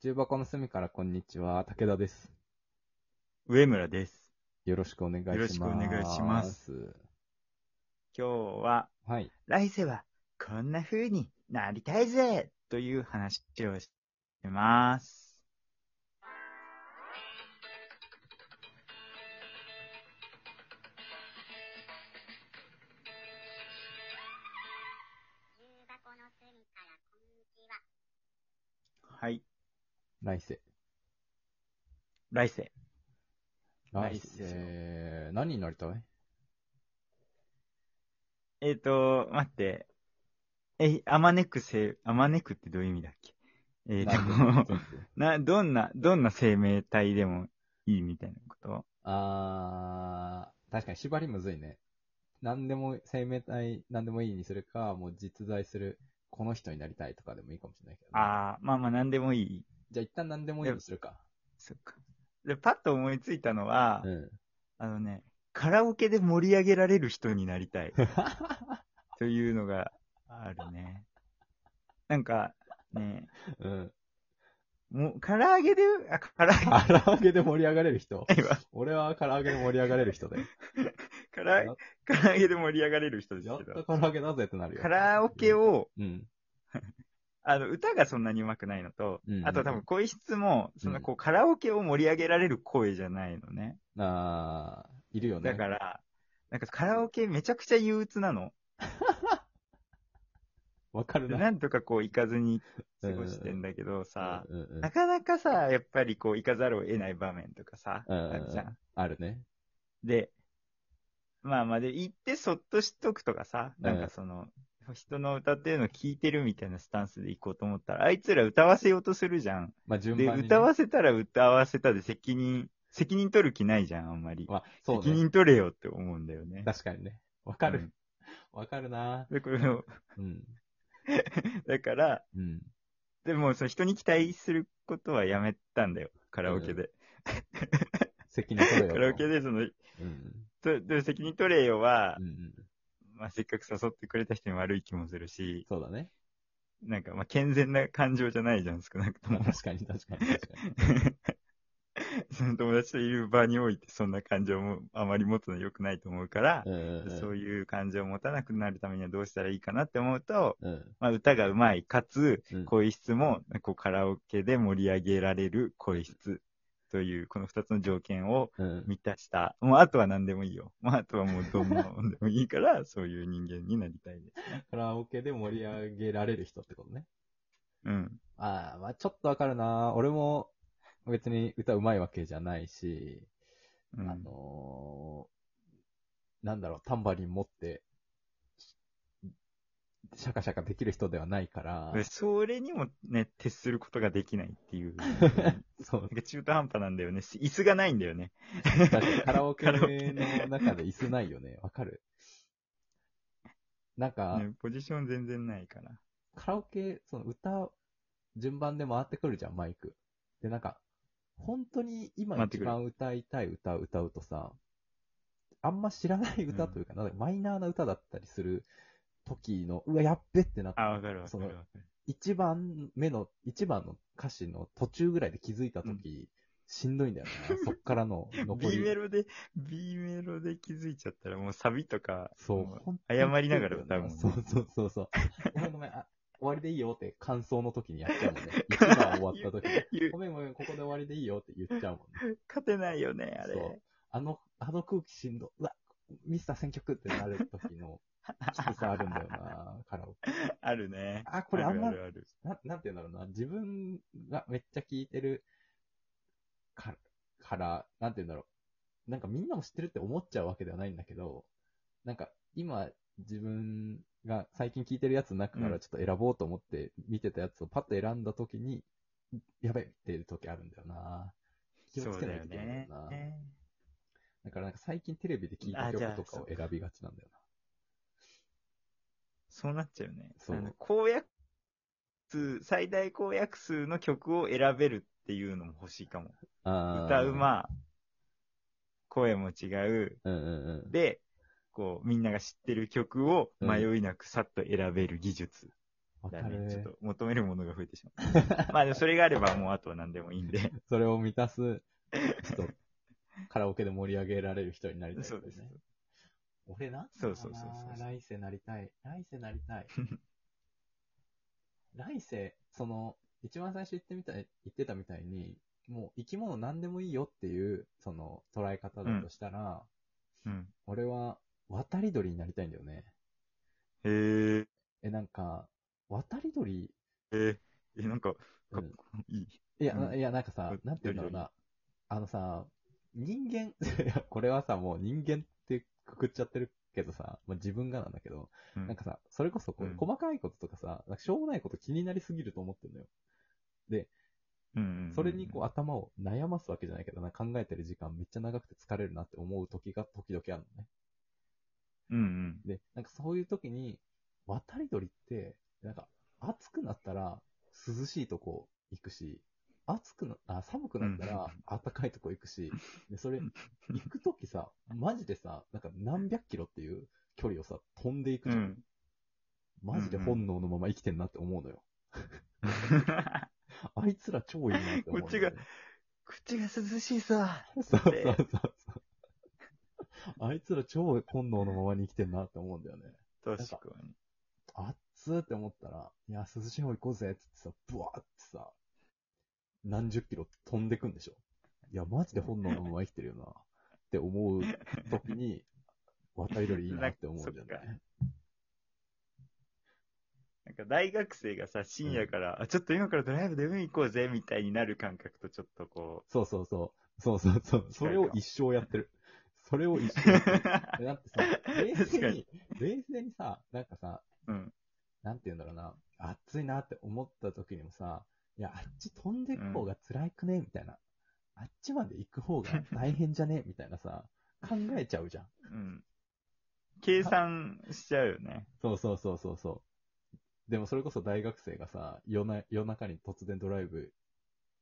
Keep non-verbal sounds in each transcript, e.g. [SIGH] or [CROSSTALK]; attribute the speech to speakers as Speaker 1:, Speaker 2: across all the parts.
Speaker 1: 重箱の隅からこんにちは、武田です。
Speaker 2: 上村です。
Speaker 1: よろしくお願いします。
Speaker 2: よろしくお願いします。今日は、
Speaker 1: はい。
Speaker 2: 来世はこんな風になりたいぜという話をしてます。
Speaker 1: 来世。
Speaker 2: 来世。
Speaker 1: 来
Speaker 2: 来世です
Speaker 1: 世、何になりたい？
Speaker 2: えっ、ー、と、待って。え、あまねくせ、あまねくってどういう意味だっけ？えっ、ー、
Speaker 1: なん
Speaker 2: と
Speaker 1: で、[LAUGHS]
Speaker 2: な、どんな、どんな生命体でもいいみたいなこと？
Speaker 1: あー、確かに縛りむずいね。何でも、生命体、何でもいいにするか、もう実在する、この人になりたいとかでもいいかもしれないけど、ね。
Speaker 2: ああ、まあまあなんでもいい。
Speaker 1: じゃあ一旦何でもいいにするか。
Speaker 2: そっか。で、パッと思いついたのは、
Speaker 1: うん。
Speaker 2: あのね、カラオケで盛り上げられる人になりたい。[LAUGHS] というのがあるね。なんか、ね、
Speaker 1: うん。
Speaker 2: もう、唐揚げで、あ、唐揚げ、
Speaker 1: 唐揚げで盛り上がれる人？
Speaker 2: 今
Speaker 1: 俺は唐揚げで盛り上がれる人だよ。
Speaker 2: 唐揚げ、唐揚げで盛り上がれる人です
Speaker 1: やっ
Speaker 2: けど、
Speaker 1: た唐揚げだぜってなるよ。
Speaker 2: カラオケを、
Speaker 1: うん。
Speaker 2: あの、歌がそんなに上手くないのと、
Speaker 1: うんうんうん
Speaker 2: あと多分声質も、そのこう、カラオケを盛り上げられる声じゃないのね。
Speaker 1: あー、いるよね。
Speaker 2: だから、なんかカラオケめちゃくちゃ憂鬱なの。で、[LAUGHS]
Speaker 1: わかるな。
Speaker 2: なんとかこう行かずに過ごしてんだけどさ、
Speaker 1: うんうん
Speaker 2: なかなかさ、やっぱりこう行かざるを得ない場面とかさ、
Speaker 1: うんうん
Speaker 2: あるじゃん。
Speaker 1: あるね。
Speaker 2: で、まあまあで、行ってそっとしとくとかさ、
Speaker 1: うん
Speaker 2: なんかその、人の歌ってるの聞いてるみたいなスタンスで行こうと思ったら、あいつら歌わせようとするじゃん。で、
Speaker 1: まあ順番に、ね。
Speaker 2: 歌わせたら歌わせたで責任、責任取る気ないじゃん、あんまり。
Speaker 1: まあ、そう
Speaker 2: 責
Speaker 1: ね。
Speaker 2: 任取れよって思うんだよね。
Speaker 1: 確かにね。わかる
Speaker 2: うん。
Speaker 1: わかるな。
Speaker 2: で、これを、
Speaker 1: うん。[LAUGHS]
Speaker 2: だから、
Speaker 1: うん。
Speaker 2: でも、その人に期待することはやめたんだよ、カラオケで。
Speaker 1: 責任取れよと。[LAUGHS]
Speaker 2: カラオケで、その、
Speaker 1: うん。
Speaker 2: とで責任取れよは
Speaker 1: うん、うん。
Speaker 2: まあ、せっかく誘ってくれた人に悪い気もするし、
Speaker 1: そうだね。
Speaker 2: なんか、まあ、健全な感情じゃないじゃん、少なくとも。
Speaker 1: 確かに確かに確かに。[LAUGHS]
Speaker 2: その友達といる場において、そんな感情もあまり持つの良くないと思うから、
Speaker 1: うんうんうん。
Speaker 2: そういう感情を持たなくなるためにはどうしたらいいかなって思うと、
Speaker 1: うん。
Speaker 2: まあ、歌が上手い、かつ、
Speaker 1: うん。
Speaker 2: 声質も、こう、カラオケで盛り上げられる声質という、この二つの条件を
Speaker 1: うん。
Speaker 2: 満たした。もう、あとは何でもいいよ。もう、あとはもう、どんなもんでもいいから、[LAUGHS] そういう人間になりたいですね。
Speaker 1: カラオケで盛り上げられる人ってことね。
Speaker 2: うん。
Speaker 1: ああ、まあちょっとわかるな。俺も別に歌うまいわけじゃないし、
Speaker 2: うん
Speaker 1: あのーなんだろう、タンバリン持って、シャカシャカできる人ではないから、
Speaker 2: でそれにもね、徹することができないっていう。[LAUGHS]
Speaker 1: そう
Speaker 2: なんか中途半端なんだよね。椅子がないんだよね。
Speaker 1: カラオケの [LAUGHS] 中で椅子ないよね。わかる？なんか、
Speaker 2: ねポジション全然ないから。
Speaker 1: カラオケ、その歌、順番で回ってくるじゃん、マイク。で、なんか、本当に今一番歌いたい歌を歌うとさ、あんま知らない歌というか、なんかマイナーな歌だったりする時の、うわ、やっべってなって、
Speaker 2: あ、わかるわか
Speaker 1: その
Speaker 2: るわかる。
Speaker 1: 一番目の、一番の歌詞の途中ぐらいで気づいた時、しんどいんだよな。[LAUGHS] そっからの残
Speaker 2: B
Speaker 1: り。
Speaker 2: メロで、B メロで気づいちゃったらもうサビとか、
Speaker 1: そう、
Speaker 2: も
Speaker 1: 本当に
Speaker 2: 謝りながら歌うもんね
Speaker 1: そうそうそうそう。[LAUGHS] ごめんごめん、あ、終わりでいいよって感想の時にやっちゃうもんね。[LAUGHS] 一番終わった時に。
Speaker 2: 言う
Speaker 1: ごめんごめん、ここで終わりでいいよって言っちゃうもんね。
Speaker 2: 勝てないよね、あれ。
Speaker 1: そう。あの、あの空気しんど、うわ、ミスター選曲ってなる時の、きつさあるんだよな、カラオケ。
Speaker 2: あるね。
Speaker 1: あこれあんま
Speaker 2: あるある
Speaker 1: ななんて言うんだろうな、自分がめっちゃ聴いてるかから、なんて言うんだろう。なんかみんなも知ってるって思っちゃうわけではないんだけど、なんか今自分が最近聴いてるやつの中からちょっと選ぼうと思って見てたやつをパッと選んだ時に、やべえっていう時あるんだよな。気をつけないといけないんだよな。
Speaker 2: だよね。
Speaker 1: だからなんか最近テレビで聴いた曲とかを選びがちなんだよ
Speaker 2: そうなっちゃうね。
Speaker 1: そう
Speaker 2: 公約数、最大公約数の曲を選べるっていうのも欲しいかも。歌う。ま、声も違う。
Speaker 1: うんうんうん。
Speaker 2: で、こう、みんなが知ってる曲を迷いなくさっと選べる技術。だね。ちょっと求めるものが増えてしまう。[LAUGHS] まあでもそれがあればもうあとは何でもいいんで。[LAUGHS]
Speaker 1: それを満たす人、カラオケで盛り上げられる人になりたい
Speaker 2: そうです
Speaker 1: ね。俺な？ん
Speaker 2: そうそうそうそう
Speaker 1: 来世なりたい。来世なりたい。[LAUGHS] 来世、その、一番最初言ってみたい、言ってたみたいに、もう生き物何でもいいよっていう、その、捉え方だとしたら、
Speaker 2: うん。
Speaker 1: 俺は渡り鳥になりたいんだよね。
Speaker 2: へえ。
Speaker 1: え、なんか、渡り鳥、
Speaker 2: ええ、なんか、かっ
Speaker 1: うん
Speaker 2: こいい。
Speaker 1: いや、
Speaker 2: うん
Speaker 1: ないや、なんかさ
Speaker 2: う、
Speaker 1: なんて言うんだろうな。あのさ、人間、[LAUGHS] これはさ、もう人間ってくくっちゃってるけどさ、まあ、自分がなんだけど、
Speaker 2: うん
Speaker 1: なんかさ、それこそこう、
Speaker 2: うん
Speaker 1: 細かいこととかさ、なんかしょうもないこと気になりすぎると思ってんのよ。
Speaker 2: うんうんうん
Speaker 1: それにこう頭を悩ますわけじゃないけど、なんか考えてる時間めっちゃ長くて疲れるなって思う時が時々あるのね。
Speaker 2: うんうん。
Speaker 1: で、なんかそういう時に、渡り鳥って、なんか暑くなったら涼しいとこ行くし、暑くな、あ、寒くなったら暖かいとこ行くし、で、それ、行く時さ、マジでさ、なんか何百キロっていう距離をさ、飛んでいくじゃん。
Speaker 2: うん。
Speaker 1: マジで本能のまま生きてんなって思うのよ。[LAUGHS] あいつら超いいなって思う、
Speaker 2: こっちが口が涼しいさ。
Speaker 1: そうそうそうそう。あいつら超本能のままに生きてんなって思うんだよね。
Speaker 2: 確かに。
Speaker 1: あっつーって思ったら、いや、涼しい方行こうぜってさ、ブワーってさ、何十キロ飛んでくんでしょ？いや、マジで本能のまま生きてるよな。って思う時に、渡り鳥いいなって思うんだよ
Speaker 2: そっ
Speaker 1: ね。
Speaker 2: なんか大学生がさ、深夜から、あ、ちょっと今からドライブで海行こうぜ、みたいになる感覚とちょっとこ
Speaker 1: そうそうそう。そうそうそう。そ
Speaker 2: 近いか
Speaker 1: れを一生やってる。それを一生やってる。[LAUGHS] だってさ、冷静に、冷静にさ、なんかさ、
Speaker 2: うん。
Speaker 1: なんて言うんだろうな、暑いなって思った時にもさ、いや、あっち飛んでく方が辛くね？みたいな。あっちまで行く方が大変じゃね？みたいなさ、考えちゃうじゃん。
Speaker 2: うん。計算しちゃうよね。
Speaker 1: そうそうそうそうそう。でもそれこそ大学生がさ、夜な夜中に突然ドライブ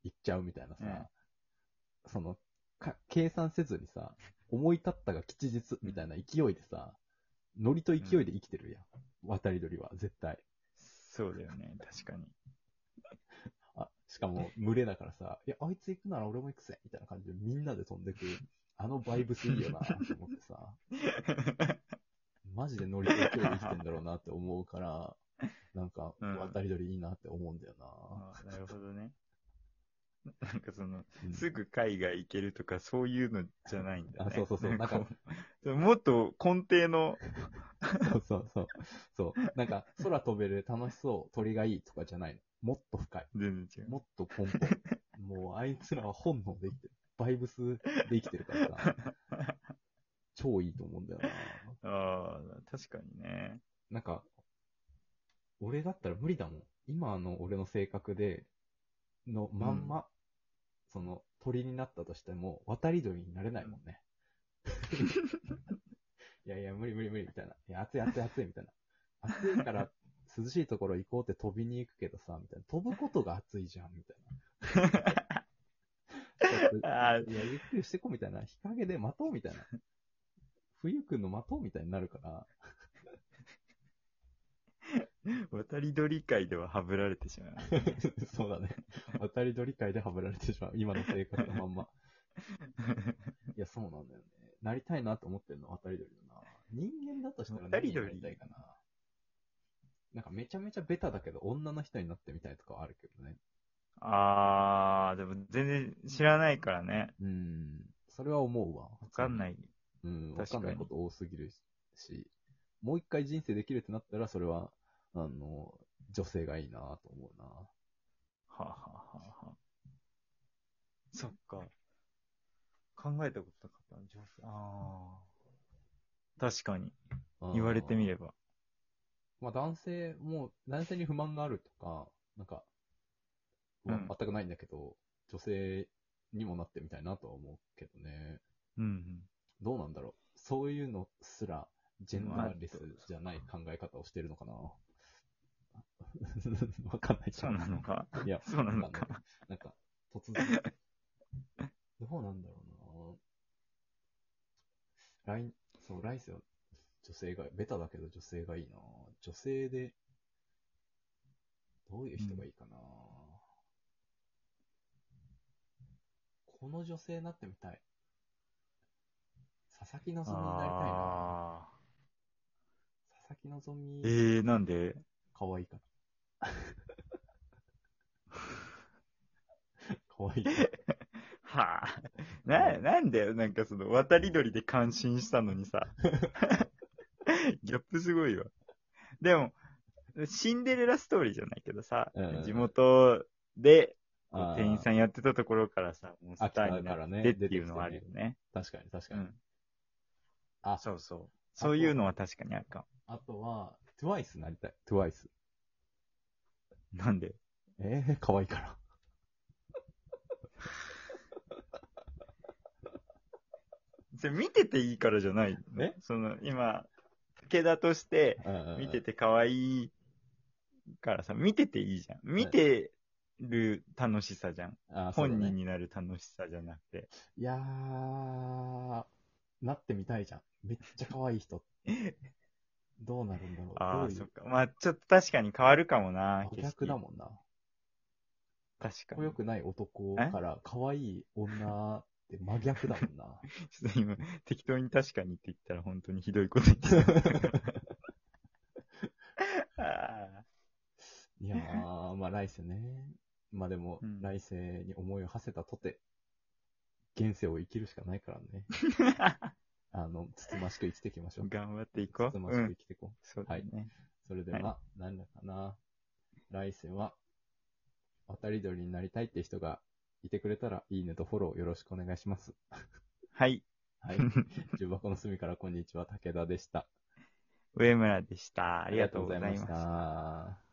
Speaker 1: 行っちゃうみたいなさ、そのか、計算せずにさ、思い立ったが吉日みたいな勢いでさ、ノリと勢いで生きてるやん。渡り鳥は、絶対。
Speaker 2: そうだよね、確かに。
Speaker 1: あ、しかも、群れだからさ、いや、あいつ行くなら俺も行くぜみたいな感じでみんなで飛んでく、あのバイブスいいよなって思ってさ、[LAUGHS] マジでノリと勢いで生きてんだろうなって思うから、なんか、
Speaker 2: うん
Speaker 1: 渡り鳥いいなって思うんだよ
Speaker 2: あなるほどね。[LAUGHS] なんかその、
Speaker 1: な。うん
Speaker 2: すぐ海外行けるとかそういうのじゃないんだね。
Speaker 1: あそうそうそう
Speaker 2: なんかもっと根底の、
Speaker 1: そうそうそう。そう。なんか、空飛べる楽しそう、鳥がいいとかじゃないの。もっと深い。
Speaker 2: 全然違う。
Speaker 1: もっと根本。もう、あいつらは本能で生きてる。バイブスで生きてるからさ、超いいと思うんだよな。
Speaker 2: ああ、確かにね。
Speaker 1: なんか、俺だったら無理だもん。今の俺の性格で、のまんま、その、鳥になったとしても、渡り鳥になれないもんね。[LAUGHS] いやいや、無理無理無理、みたいな。いや、暑い暑い暑い、みたいな。暑いから、涼しいところ行こうって飛びに行くけどさ、みたいな。飛ぶことが暑いじゃん、みたいな。[LAUGHS] いや、ゆっくりしてこ、みたいな。日陰で待とう、みたいな。冬くんの待とう、みたいになるから。[LAUGHS]
Speaker 2: 渡り鳥界でははぶられてしまう。[LAUGHS]
Speaker 1: そうだね。渡り鳥界ではぶられてしまう。今の生活のまんま。いや、そうなんだよね。なりたいなと思ってるの、渡り鳥だな。人間だとしたら何になりたいかな。なんかめちゃめちゃベタだけど、女の人になってみたいとかはあるけどね。
Speaker 2: ああ、でも全然知らないからね。
Speaker 1: うん。それは思うわ。
Speaker 2: わかんない。
Speaker 1: うん、わ
Speaker 2: 確かに
Speaker 1: かんないこと多すぎるし、もう一回人生できるってなったら、それは、あの、女性がいいなと思うな。
Speaker 2: はあ、はあはあはあ、そっか。考えたことなかったな女性。ああ。確かに。言われてみれば。
Speaker 1: まあ男性も、男性に不満があるとか、なんか、全くないんだけど、女性にもなってみたいなとは思うけどね。
Speaker 2: うんうん。
Speaker 1: どうなんだろう。そういうのすら、ジェンダーレスじゃない考え方をしてるのかな。[LAUGHS] わかんない
Speaker 2: そうなのか。
Speaker 1: いや、
Speaker 2: そうなの
Speaker 1: わかなんか、突然。[LAUGHS] どうなんだろうな来、そう、来世は女性が、ベタだけど女性がいいな女性で、どういう人がいいかな、この女性になってみたい。佐々木希になりたいな。
Speaker 2: あ
Speaker 1: 佐々木希
Speaker 2: ー。えー、なんで？
Speaker 1: 可愛いから。[LAUGHS] 可愛いから。[LAUGHS]
Speaker 2: はあ。な、なんだよ、なんかその、渡り鳥で感心したのにさ。ギャップすごいわ。でも、シンデレラストーリーじゃないけどさ、地元で、こう
Speaker 1: あー
Speaker 2: 店員さんやってたところからさ、もうスターになってっていうのはあるよね。
Speaker 1: 確かに確かに。
Speaker 2: うん。
Speaker 1: あ、
Speaker 2: そうそう。そういうのは確かにあるか
Speaker 1: あとは、TWICE なりたい。TWICE。
Speaker 2: も。なんで？
Speaker 1: えー、可愛いから。
Speaker 2: それ見てていいからじゃないの
Speaker 1: え
Speaker 2: その、今、武田として、見てて可愛いからさ、見てていいじゃん。見てる楽しさじゃん。
Speaker 1: あそうだね
Speaker 2: 本人になる楽しさじゃなくて。
Speaker 1: いやー、なってみたいじゃん。めっちゃ可愛い人。[LAUGHS] どうなるんだろう。
Speaker 2: ああ、
Speaker 1: どういう？
Speaker 2: そっか。まあ、ちょっと確かに変わるかもな。
Speaker 1: 真逆だ
Speaker 2: ん。
Speaker 1: もんな。
Speaker 2: 確か
Speaker 1: こよくない男から可愛い女って真逆だもんな。[LAUGHS]
Speaker 2: ちょっと今、適当に確かにって言ったら本当にひどいこと言ってた。あ
Speaker 1: いやー、まあ来世ね。まあでも、
Speaker 2: うん
Speaker 1: 来世に思いを馳せたとて、現世を生きるしかないからね。
Speaker 2: ー [LAUGHS]
Speaker 1: あの、つつましく生きていきましょう。
Speaker 2: 頑張っていこう。
Speaker 1: つつましく
Speaker 2: うん。
Speaker 1: 生きていこう。
Speaker 2: そうだね。
Speaker 1: それでは、なんだかな。来世は、渡り鳥になりたいって人がいてくれたら、いいねとフォローよろしくお願いします。
Speaker 2: はい。
Speaker 1: はい。[LAUGHS] 重箱の隅からこんにちは、武田でした。
Speaker 2: 上村でした。ありがとうござい
Speaker 1: まし。た。